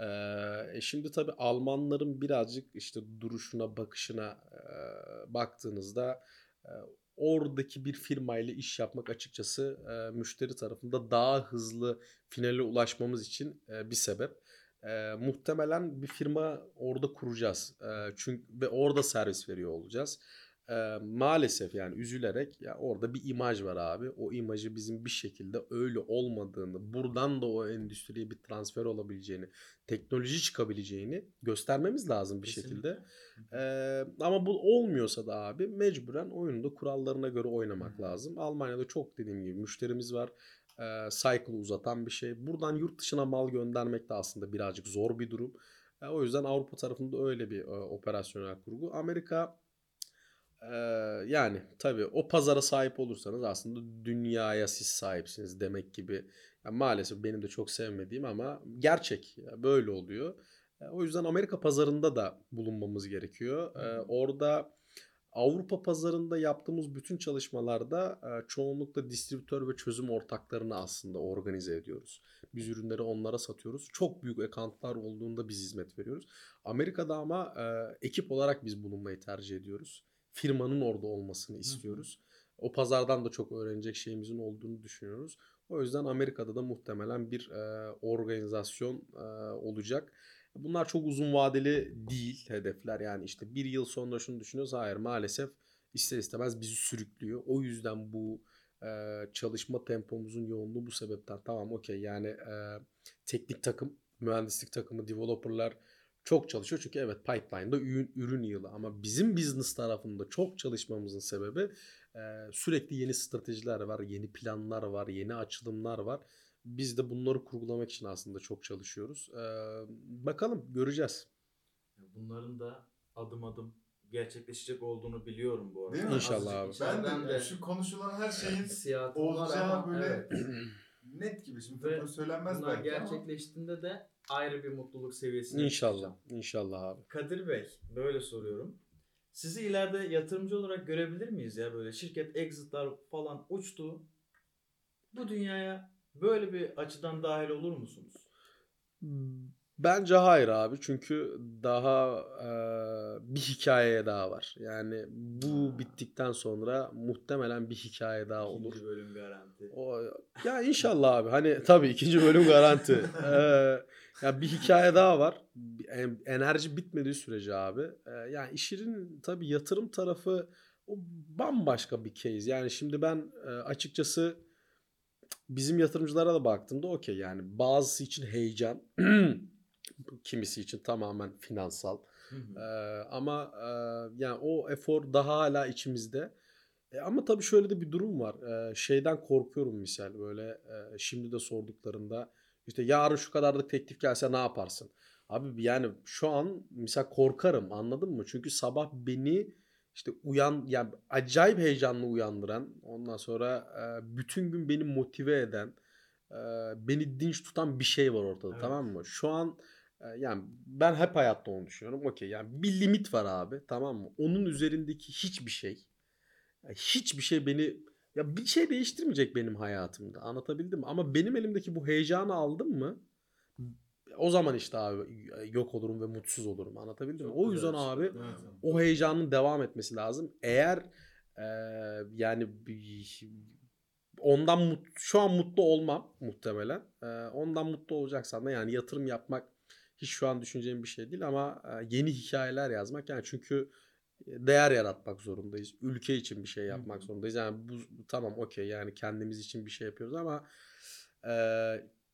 E, şimdi tabii Almanların birazcık işte duruşuna, bakışına e, baktığınızda e, oradaki bir firmayla iş yapmak açıkçası e, müşteri tarafında daha hızlı finale ulaşmamız için e, bir sebep. E, muhtemelen bir firma orada kuracağız. E, çünkü ve orada servis veriyor olacağız. E, maalesef yani üzülerek ya orada bir imaj var abi. O imajı bizim bir şekilde öyle olmadığını, buradan da o endüstriye bir transfer olabileceğini, teknoloji çıkabileceğini göstermemiz lazım bir şekilde. Kesinlikle. Ee, ama bu olmuyorsa da abi mecburen oyunu da kurallarına göre oynamak Hı. lazım. Almanya'da çok dediğim gibi müşterimiz var. Ee, cycle'ı uzatan bir şey. Buradan yurt dışına mal göndermek de aslında birazcık zor bir durum. Ee, o yüzden Avrupa tarafında öyle bir e, operasyonel kurgu. Amerika yani tabii o pazara sahip olursanız aslında dünyaya siz sahipsiniz demek gibi. Yani maalesef benim de çok sevmediğim ama gerçek böyle oluyor. E, O yüzden Amerika pazarında da bulunmamız gerekiyor. Orada Avrupa pazarında yaptığımız bütün çalışmalarda çoğunlukla distribütör ve çözüm ortaklarını aslında organize ediyoruz. Biz ürünleri onlara satıyoruz. Çok büyük accountlar olduğunda biz hizmet veriyoruz. Amerika'da ama ekip olarak biz bulunmayı tercih ediyoruz. Firmanın orada olmasını istiyoruz. O pazardan da çok öğrenecek şeyimizin olduğunu düşünüyoruz. O yüzden Amerika'da da muhtemelen bir e, organizasyon e, olacak. Bunlar çok uzun vadeli değil hedefler. Yani işte bir yıl sonra şunu düşünüyoruz. Hayır maalesef ister istemez bizi sürüklüyor. O yüzden bu e, çalışma tempomuzun yoğunluğu bu sebepten. Tamam okey yani e, teknik takım, mühendislik takımı, developerlar çok çalışıyor. Çünkü evet pipeline'da ürün, ürün yılı ama bizim business tarafında çok çalışmamızın sebebi Ee, sürekli yeni stratejiler var, yeni planlar var, yeni açılımlar var. Biz de bunları kurgulamak için aslında çok çalışıyoruz. Ee, bakalım göreceğiz. Bunların da adım adım gerçekleşecek olduğunu biliyorum bu arada. Değil mi? İnşallah abi. Ben içeriden de şu konuşulan her şeyin olacağı ama böyle evet. net gibi. Şimdi Ve söylenmez Bunlar belki ama. gerçekleştiğinde de ayrı bir mutluluk seviyesine İnşallah. çıkacağım. İnşallah abi. Kadir Bey böyle soruyorum. Sizi ileride yatırımcı olarak görebilir miyiz ya böyle şirket exit'lar falan uçtu. Bu dünyaya böyle bir açıdan dahil olur musunuz? Bence hayır abi çünkü daha e, bir hikayeye daha var. Yani bu bittikten sonra muhtemelen bir hikaye daha olur. İkinci bölüm garanti. O, ya inşallah abi hani tabii ikinci bölüm garanti. Ee, ya bir hikaye daha var. Enerji bitmediği sürece abi. Ee, yani işin tabii yatırım tarafı o bambaşka bir case. Yani şimdi ben e, açıkçası bizim yatırımcılara da baktığımda okey yani bazısı için heyecan, kimisi için tamamen finansal. Ee, ama e, yani o efor daha hala içimizde. E, ama tabii şöyle de bir durum var. Ee, şeyden korkuyorum misal böyle e, şimdi de sorduklarında işte yarın şu kadar da teklif gelse ne yaparsın? Abi yani şu an misal korkarım anladın mı? Çünkü sabah beni işte uyan yani acayip heyecanlı uyandıran ondan sonra e, bütün gün beni motive eden e, beni dinç tutan bir şey var ortada Evet. tamam mı? Şu an e, yani ben hep hayatta onu düşünüyorum. Okey yani bir limit var abi tamam mı? Onun üzerindeki hiçbir şey hiçbir şey beni ya bir şey değiştirmeyecek benim hayatımda. Anlatabildim mi? Ama benim elimdeki bu heyecanı aldım mı o zaman işte abi yok olurum ve mutsuz olurum. Anlatabildim mi? Çok O güzel yüzden abi açıkladın Evet. abi. o heyecanın devam etmesi lazım. Eğer e, yani ondan mut, şu an mutlu olmam muhtemelen. E, ondan mutlu olacaksan da yani yatırım yapmak hiç şu an düşüneceğim bir şey değil ama e, yeni hikayeler yazmak yani çünkü değer yaratmak zorundayız. Ülke için bir şey yapmak zorundayız. Yani bu tamam okey yani kendimiz için bir şey yapıyoruz ama e,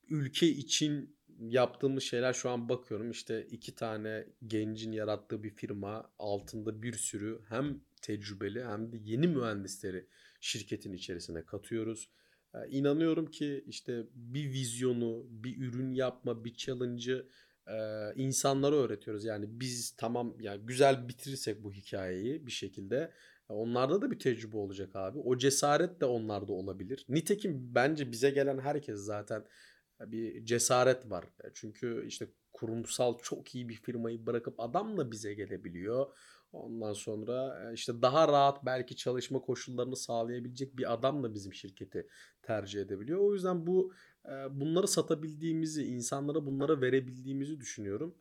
ülke için yaptığımız şeyler şu an bakıyorum işte iki tane gencin yarattığı bir firma altında bir sürü hem tecrübeli hem de yeni mühendisleri şirketin içerisine katıyoruz. E, İnanıyorum ki işte bir vizyonu, bir ürün yapma, bir challenge'ı e, insanlara öğretiyoruz. Yani biz tamam yani güzel bitirirsek bu hikayeyi bir şekilde e, onlarda da bir tecrübe olacak abi. O cesaret de onlarda olabilir. Nitekim bence bize gelen herkes zaten bir cesaret var. E, Çünkü işte kurumsal çok iyi bir firmayı bırakıp adam da bize gelebiliyor. Ondan sonra e, işte daha rahat belki çalışma koşullarını sağlayabilecek bir adam da bizim şirketi tercih edebiliyor. O yüzden bu e, bunları satabildiğimizi, insanlara bunlara verebildiğimizi düşünüyorum.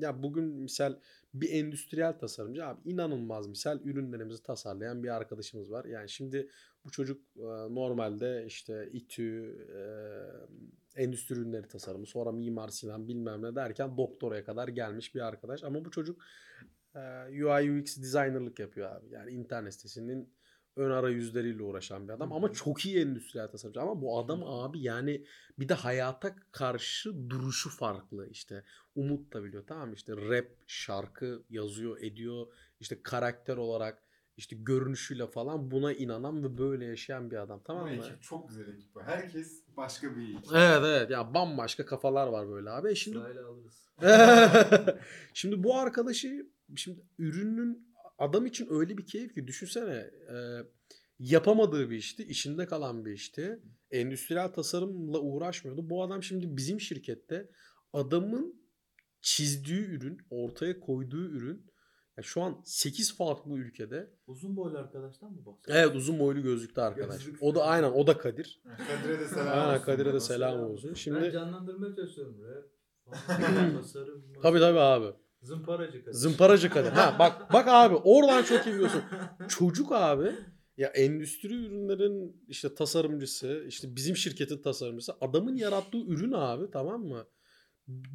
Ya bugün misal bir endüstriyel tasarımcı abi inanılmaz misal ürünlerimizi tasarlayan bir arkadaşımız var. Yani şimdi bu çocuk normalde işte İTÜ, endüstri ürünleri tasarımı, sonra Mimar Sinan bilmem ne derken doktoraya kadar gelmiş bir arkadaş. Ama bu çocuk UI UX designerlık yapıyor abi. Yani internet sitesinin ön arayüzleriyle uğraşan bir adam ama çok iyi endüstriyel tasarımcı. Ama bu adam abi yani bir de hayata karşı duruşu farklı işte. Umut da biliyor tamam işte rap, şarkı yazıyor, ediyor. işte karakter olarak işte görünüşüyle falan buna inanan ve böyle yaşayan bir adam tamam Bu mı? ekip çok güzel ekip. Herkes başka bir ekip. Evet evet ya bambaşka kafalar var böyle abi. E Şimdi Sırayla alırız. şimdi bu arkadaşı şimdi ürünün adam için öyle bir keyif ki düşünsene e, yapamadığı bir işti, işinde kalan bir işti. Endüstriyel tasarımla uğraşmıyordu. Bu adam şimdi bizim şirkette adamın çizdiği ürün, ortaya koyduğu ürün ya şu an 8 farklı ülkede. Uzun boylu arkadaştan mı bahsediyorsun? Evet uzun boylu gözlüklü arkadaş. Gözlük. O da aynen o da Kadir. Kadir'e de selam Aynen olsun. Kadir'e de selam olsun. Ben Şimdi canlandırmaya çalışıyorum. Rap, tasarım. tabii tabii abi. Zımparacı Kadir. Zımparacı Kadir. Ha bak bak abi oradan çok iyi biliyorsun. Çocuk abi ya endüstri ürünlerin işte tasarımcısı, işte bizim şirketin tasarımcısı. Adamın yarattığı ürün abi tamam mı?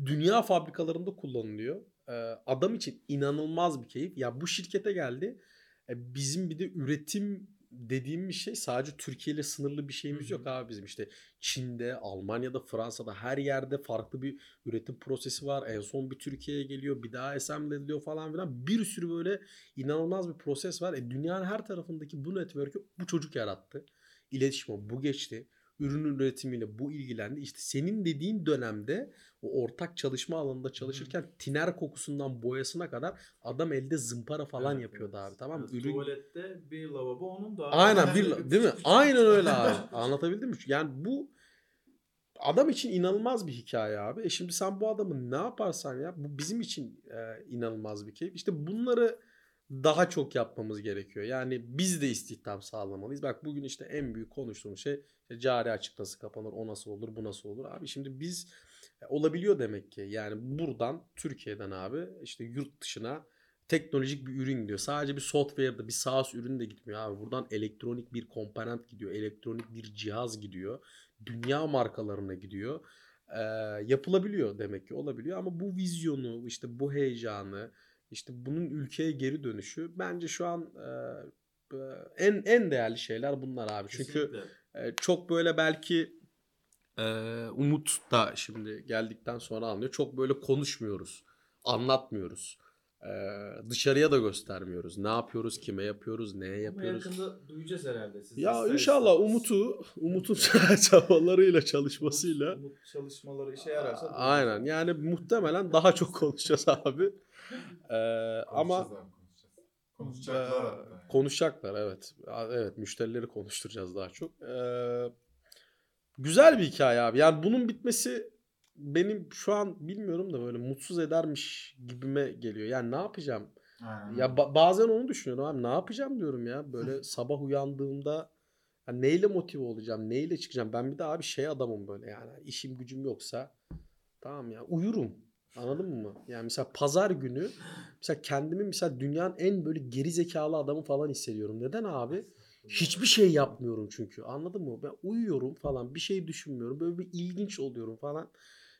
Dünya fabrikalarında kullanılıyor. Ee, adam için inanılmaz bir keyif. Ya bu şirkete geldi. E, bizim bir de üretim dediğim bir şey sadece Türkiye ile sınırlı bir şeyimiz Hı hı. yok abi bizim işte Çin'de, Almanya'da, Fransa'da her yerde farklı bir üretim prosesi var. En son bir Türkiye'ye geliyor, bir daha assemble ediliyor falan filan. Bir sürü böyle inanılmaz bir proses var. E, dünyanın her tarafındaki bu network'ü bu çocuk yarattı. İletişime bu geçti. Ürün üretimiyle bu ilgilendi. İşte senin dediğin dönemde o ortak çalışma alanında çalışırken tiner kokusundan boyasına kadar adam elde zımpara falan Evet, yapıyordu evet. abi tamam mı? Evet, Ürün Tuvalette bir lavabo onun da. Aynen bir Küçük değil mi? Aynen öyle abi. Anlatabildim mi? Yani bu adam için inanılmaz bir hikaye abi. E şimdi sen bu adamı ne yaparsan ya bu bizim için e, inanılmaz bir keyif. İşte bunları daha çok yapmamız gerekiyor. Yani biz de istihdam sağlamalıyız. Bak bugün işte en büyük konuştuğumuz şey işte cari açık nasıl kapanır, o nasıl olur, bu nasıl olur. Abi şimdi biz e, olabiliyor demek ki. Yani buradan Türkiye'den abi işte yurt dışına teknolojik bir ürün gidiyor. Sadece bir software'da bir SaaS ürün de gitmiyor abi. Buradan elektronik bir komponent gidiyor. Elektronik bir cihaz gidiyor. Dünya markalarına gidiyor. Ee, yapılabiliyor demek ki olabiliyor ama bu vizyonu işte bu heyecanı işte bunun ülkeye geri dönüşü bence şu an e, en en değerli şeyler bunlar abi. Çünkü Kesinlikle. e, çok böyle belki e, Umut da şimdi geldikten sonra anlıyor. Çok böyle konuşmuyoruz. Anlatmıyoruz. E, dışarıya da göstermiyoruz. Ne yapıyoruz, kime yapıyoruz, neye Ama yapıyoruz. yakında duyacağız herhalde. Siz Ya inşallah. Umut'u, Umut'un çabalarıyla, çalışmasıyla. Umut çalışmaları işe yararsa. Aynen yani muhtemelen daha çok konuşacağız abi. Ee, ama. Konuşacaklar Ee, yani. Konuşacaklar evet. Evet müşterileri konuşturacağız daha çok. Ee, güzel bir hikaye abi. Yani bunun bitmesi benim şu an bilmiyorum da böyle mutsuz edermiş gibime geliyor. Yani ne yapacağım? Aynen. Ya ba- bazen onu düşünüyorum abi. Ne yapacağım diyorum ya. Böyle sabah uyandığımda ya neyle motive olacağım? Neyle çıkacağım? Ben bir de abi şey adamım böyle yani. işim gücüm yoksa tamam ya uyurum. Anladın mı? Yani mesela pazar günü mesela kendimi mesela dünyanın en böyle geri zekalı adamı falan hissediyorum. Neden abi? Hiçbir şey yapmıyorum çünkü. Anladın mı? Ben uyuyorum falan. Bir şey düşünmüyorum. Böyle bir ilginç oluyorum falan.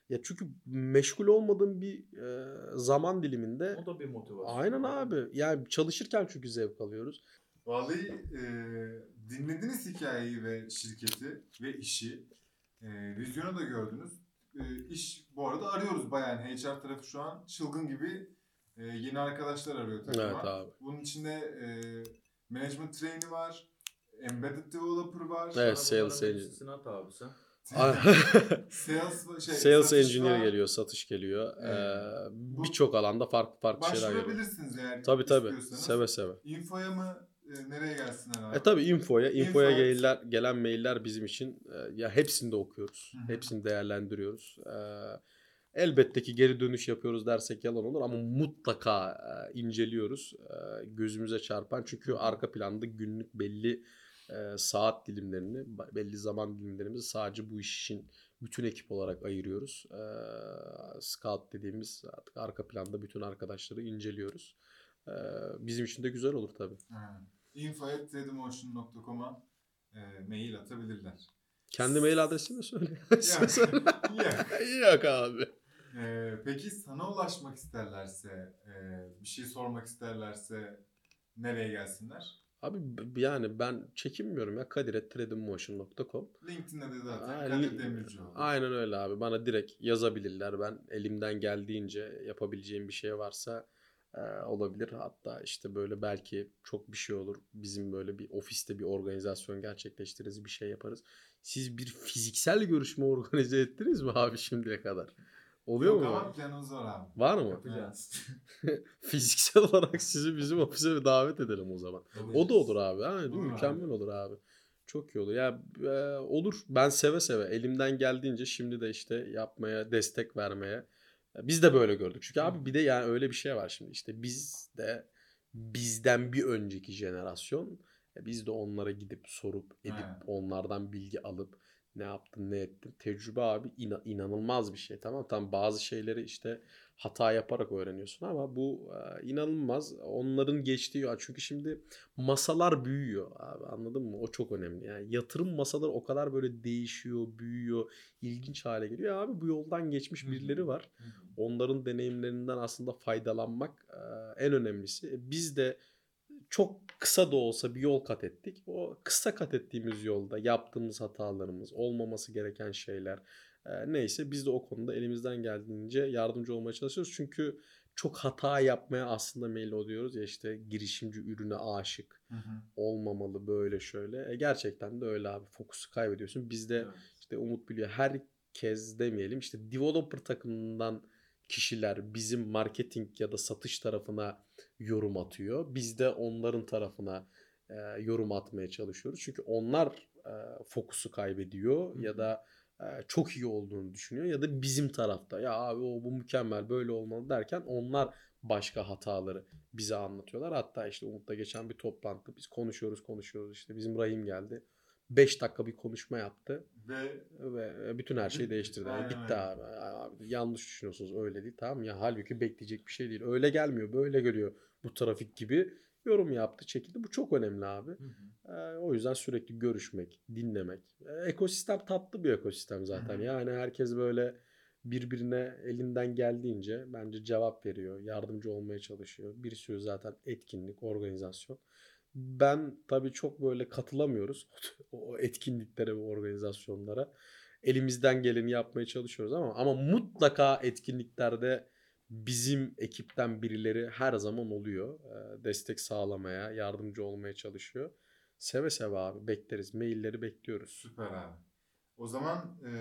Ya çünkü meşgul olmadığım bir e, zaman diliminde O da bir motivasyon. Aynen abi. Yani çalışırken çünkü zevk alıyoruz. Vallahi e, dinlediniz hikayeyi ve şirketi ve işi. E, vizyonu da gördünüz. E, iş bu arada arıyoruz bayağı. Yani HR tarafı şu an çılgın gibi e, yeni arkadaşlar arıyor takıma. Evet abi. Bunun içinde e, management trainee var. Embedded developer var. Evet, sales bunların engine. listesini at abi sen. Sales, şey, Sales engineer var. geliyor, satış geliyor. Evet. Ee, Birçok alanda farklı farklı şeyler geliyor. Başvurabilirsiniz eğer Tabii tabii. Seve seve. Infoya mı e, nereye gelsinler abi? E tabii infoya, infoya Info- gelen, gelen mailler bizim için e, ya hepsini de okuyoruz. Hı hı. Hepsini değerlendiriyoruz. E, elbette ki geri dönüş yapıyoruz dersek yalan olur ama mutlaka e, inceliyoruz. E, gözümüze çarpan çünkü arka planda günlük belli e, saat dilimlerini, belli zaman dilimlerimizi sadece bu iş için bütün ekip olarak ayırıyoruz. E, scout dediğimiz artık arka planda bütün arkadaşları inceliyoruz. E, bizim için de güzel olur tabii. Aynen. info.tredymotion.com'a e, mail atabilirler. Kendi mail adresini söyle. Ya. Yok abi. E, peki sana ulaşmak isterlerse, e, bir şey sormak isterlerse nereye gelsinler? Abi yani ben çekinmiyorum ya kadir.tradingmotion.com LinkedIn'de de zaten Aynen. Kadir Demircioğlu. Aynen öyle abi. Bana direkt yazabilirler. Ben elimden geldiğince yapabileceğim bir şey varsa e, olabilir. Hatta işte böyle belki çok bir şey olur. Bizim böyle bir ofiste bir organizasyon gerçekleştiririz. Bir şey yaparız. Siz bir fiziksel görüşme organize ettiniz mi abi şimdiye kadar? Oluyor Yok mu? ama planımız var abi. Var mı? Yapacağız. Fiziksel olarak sizi bizim ofise bir davet edelim o zaman. O da olur abi. Ha, değil mi? Olur abi. Mükemmel olur abi. Çok iyi olur. Ya e, olur. Ben seve seve elimden geldiğince şimdi de işte yapmaya, destek vermeye. Biz de böyle gördük. Çünkü abi bir de yani öyle bir şey var şimdi. İşte biz de bizden bir önceki jenerasyon e, biz de onlara gidip sorup edip Evet. onlardan bilgi alıp ne yaptın ne ettin. Tecrübe abi ina- inanılmaz bir şey tamam Tam bazı şeyleri işte hata yaparak öğreniyorsun ama bu e, inanılmaz. Onların geçtiği çünkü şimdi masalar büyüyor abi anladın mı? O çok önemli. Yani yatırım masaları o kadar böyle değişiyor, büyüyor, ilginç hale geliyor. Abi bu yoldan geçmiş birileri var. Onların deneyimlerinden aslında faydalanmak e, en önemlisi. E, Biz de çok kısa da olsa bir yol kat ettik. O kısa kat ettiğimiz yolda yaptığımız hatalarımız, olmaması gereken şeyler e, neyse biz de o konuda elimizden geldiğince yardımcı olmaya çalışıyoruz. Çünkü çok hata yapmaya aslında meyil oluyoruz ya işte girişimci ürüne aşık Hı hı. olmamalı böyle şöyle. E, gerçekten de öyle abi fokusu kaybediyorsun. Biz de Evet. işte Umut biliyor herkes demeyelim işte developer takımından kişiler bizim marketing ya da satış tarafına yorum atıyor. Biz de onların tarafına e, yorum atmaya çalışıyoruz. Çünkü onlar e, fokusu kaybediyor ya da e, çok iyi olduğunu düşünüyor ya da bizim tarafta ya abi o bu mükemmel böyle olmalı derken onlar başka hataları bize anlatıyorlar. Hatta işte Umut'la geçen bir toplantı biz konuşuyoruz konuşuyoruz işte bizim Rahim geldi. 5 dakika bir konuşma yaptı Ve ve bütün her şeyi değiştirdi. Yani öyle. abi. abi. Yanlış düşünüyorsunuz öyle değil tamam ya halbuki bekleyecek bir şey değil. Öyle gelmiyor böyle geliyor bu trafik gibi. Yorum yaptı çekildi. Bu çok önemli abi. Hı hı. Ee, o yüzden sürekli görüşmek, dinlemek. Ee, ekosistem tatlı bir ekosistem zaten. Hı hı. Yani herkes böyle birbirine elinden geldiğince bence cevap veriyor, yardımcı olmaya çalışıyor. Bir sürü zaten etkinlik, organizasyon. Ben tabii çok böyle katılamıyoruz o etkinliklere ve organizasyonlara. Elimizden geleni yapmaya çalışıyoruz ama ama mutlaka etkinliklerde bizim ekipten birileri her zaman oluyor. Ee, Destek sağlamaya, yardımcı olmaya çalışıyor. Seve seve abi bekleriz. Mailleri bekliyoruz. süper abi. O zaman e,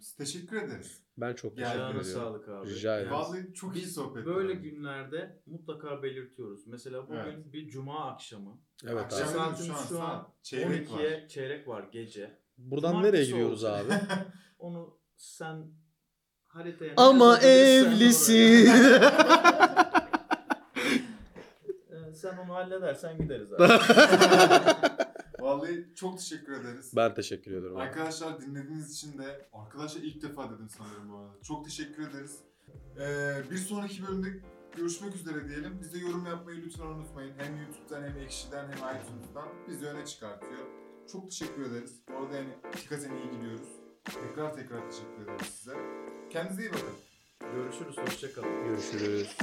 biz teşekkür ederiz. Ben çok teşekkür Ayağına ediyorum. sağlık abi. Rica ederim. Vallahi çok iyi sohbet. böyle oldu. günlerde mutlaka belirtiyoruz. Mesela bugün Evet. bir cuma akşamı. Evet Akşam abi. Saatimiz şu an şu an çeyrek var. 12'ye çeyrek var gece. Buradan Cumartesi nereye gidiyoruz olsun. abi? Onu sen haritaya Ama evlisin. Ee, sen onu halledersen gideriz abi. Vallahi çok teşekkür ederiz. ben teşekkür ederim. Arkadaşlar dinlediğiniz için de arkadaşlar ilk defa dedim sanırım bu arada. Çok teşekkür ederiz. Ee, bir sonraki bölümde görüşmek üzere diyelim. Bize yorum yapmayı lütfen unutmayın. Hem YouTube'dan hem Ekşi'den hem iTunes'tan bizi öne çıkartıyor. Çok teşekkür ederiz. Bu arada yani hakikaten iyi gidiyoruz. Tekrar tekrar teşekkür ederiz size. Kendinize iyi bakın. Görüşürüz. Hoşçakalın. Görüşürüz.